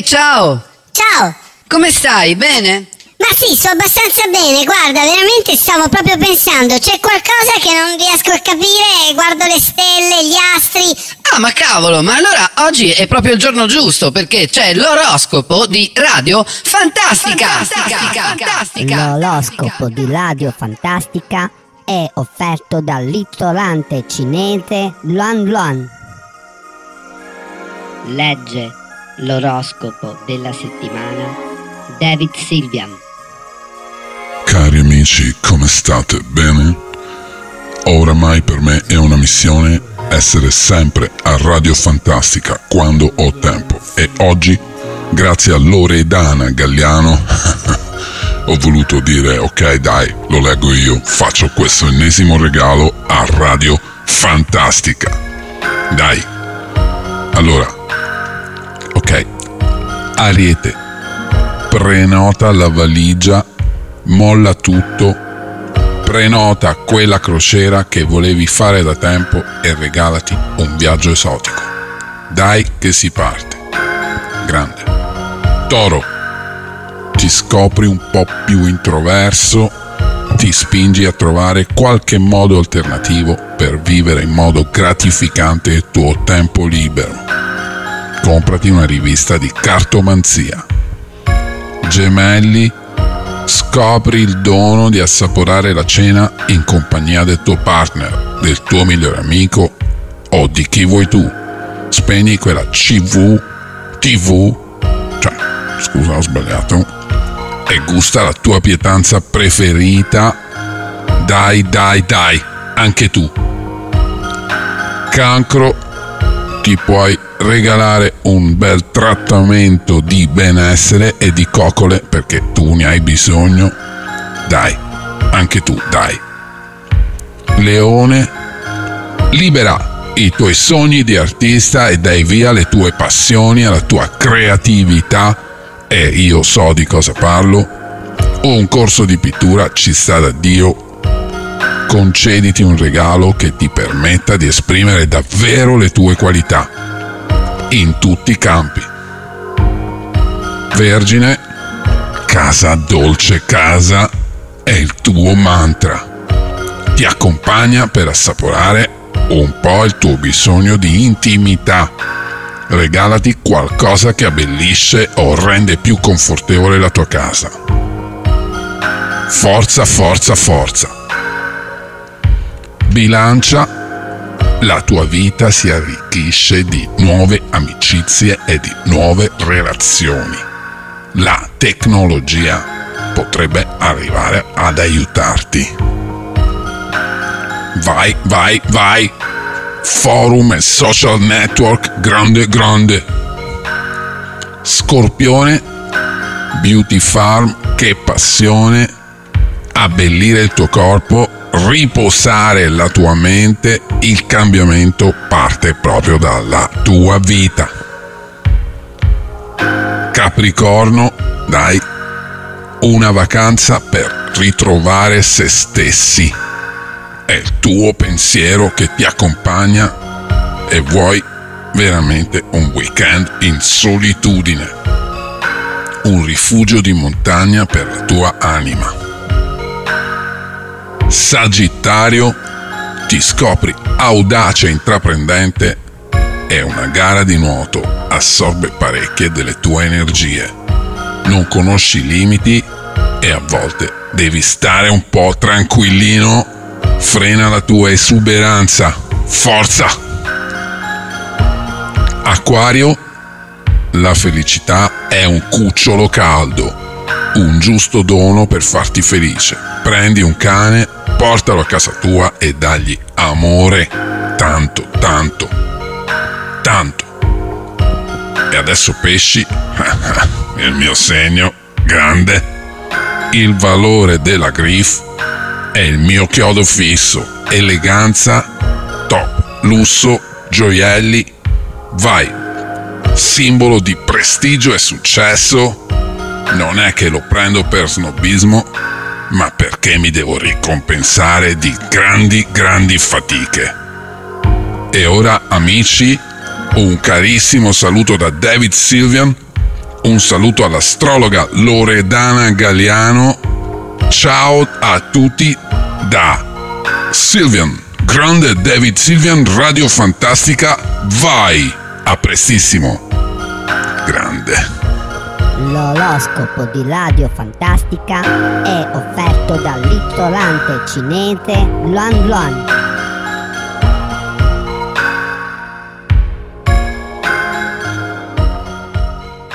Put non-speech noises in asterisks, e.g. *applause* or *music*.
Ehi, ciao! Ciao! Come stai? Bene? Ma sì, sto abbastanza bene, guarda, veramente stavo proprio pensando, c'è qualcosa che non riesco a capire, guardo le stelle, gli astri. Ah, ma cavolo, ma allora oggi è proprio il giorno giusto perché c'è l'oroscopo di Radio Fantastica! Fantastica! Fantastica! L'oroscopo di Radio Fantastica è offerto dal ristorante cinese Luan Luan. Legge l'oroscopo della settimana David Silvian. Cari amici, come state? Bene? Oramai per me è una missione essere sempre a Radio Fantastica quando ho tempo e oggi, grazie a Loredana Galliano, *laughs* ho voluto dire ok dai, lo leggo io, faccio questo ennesimo regalo a Radio Fantastica. Dai. Allora, Ariete, prenota la valigia molla tutto, prenota quella crociera che volevi fare da tempo e regalati un viaggio esotico. Dai che si parte. Grande. Toro, ti scopri un po' più introverso, ti spingi a trovare qualche modo alternativo per vivere in modo gratificante il tuo tempo libero. Comprati una rivista di cartomanzia. Gemelli, Scopri il dono di assaporare la cena in compagnia del tuo partner, del tuo migliore amico o di chi vuoi tu. Spegni quella CV, TV, cioè, scusa ho sbagliato, e gusta la tua pietanza preferita. Dai, dai, dai, anche tu. Cancro, ti puoi regalare un bel trattamento di benessere e di coccole perché tu ne hai bisogno. Dai, anche tu, dai. Leone, libera i tuoi sogni di artista e dai via le tue passioni alla tua creatività e io so di cosa parlo. Un corso di pittura ci sta da Dio concediti un regalo che ti permetta di esprimere davvero le tue qualità in tutti i campi. Vergine, casa dolce casa è il tuo mantra. Ti accompagna per assaporare un po' il tuo bisogno di intimità. Regalati qualcosa che abbellisce o rende più confortevole la tua casa. Forza, forza, forza. Bilancia la tua vita si arricchisce di nuove amicizie e di nuove relazioni. La tecnologia potrebbe arrivare ad aiutarti. Vai, vai, vai! Forum e social network grande, grande. Scorpione, beauty farm, che passione. Abbellire il tuo corpo riposare la tua mente, il cambiamento parte proprio dalla tua vita. Capricorno, dai, una vacanza per ritrovare se stessi. È il tuo pensiero che ti accompagna e vuoi veramente un weekend in solitudine. Un rifugio di montagna per la tua anima. Sagittario, ti scopri audace e intraprendente e una gara di nuoto assorbe parecchie delle tue energie. Non conosci i limiti e a volte devi stare un po' tranquillino. Frena la tua esuberanza. Forza! Acquario, la felicità è un cucciolo caldo, un giusto dono per farti felice. Prendi un cane portalo a casa tua e dagli amore. Tanto, tanto, tanto. E adesso pesci, *laughs* il mio segno, grande. Il valore della griff è il mio chiodo fisso. Eleganza, top, lusso, gioielli. Vai. Simbolo di prestigio e successo. Non è che lo prendo per snobismo ma perché mi devo ricompensare di grandi, grandi fatiche. E ora, amici, un carissimo saluto da David Sylvian Un saluto all'astrologa Loredana Galliano. Ciao a tutti da Silvian, grande David Silvian, Radio Fantastica. Vai! A prestissimo. Grande. L'oroscopo di Radio Fantastica è offerto dal ristorante cinese Luan Luan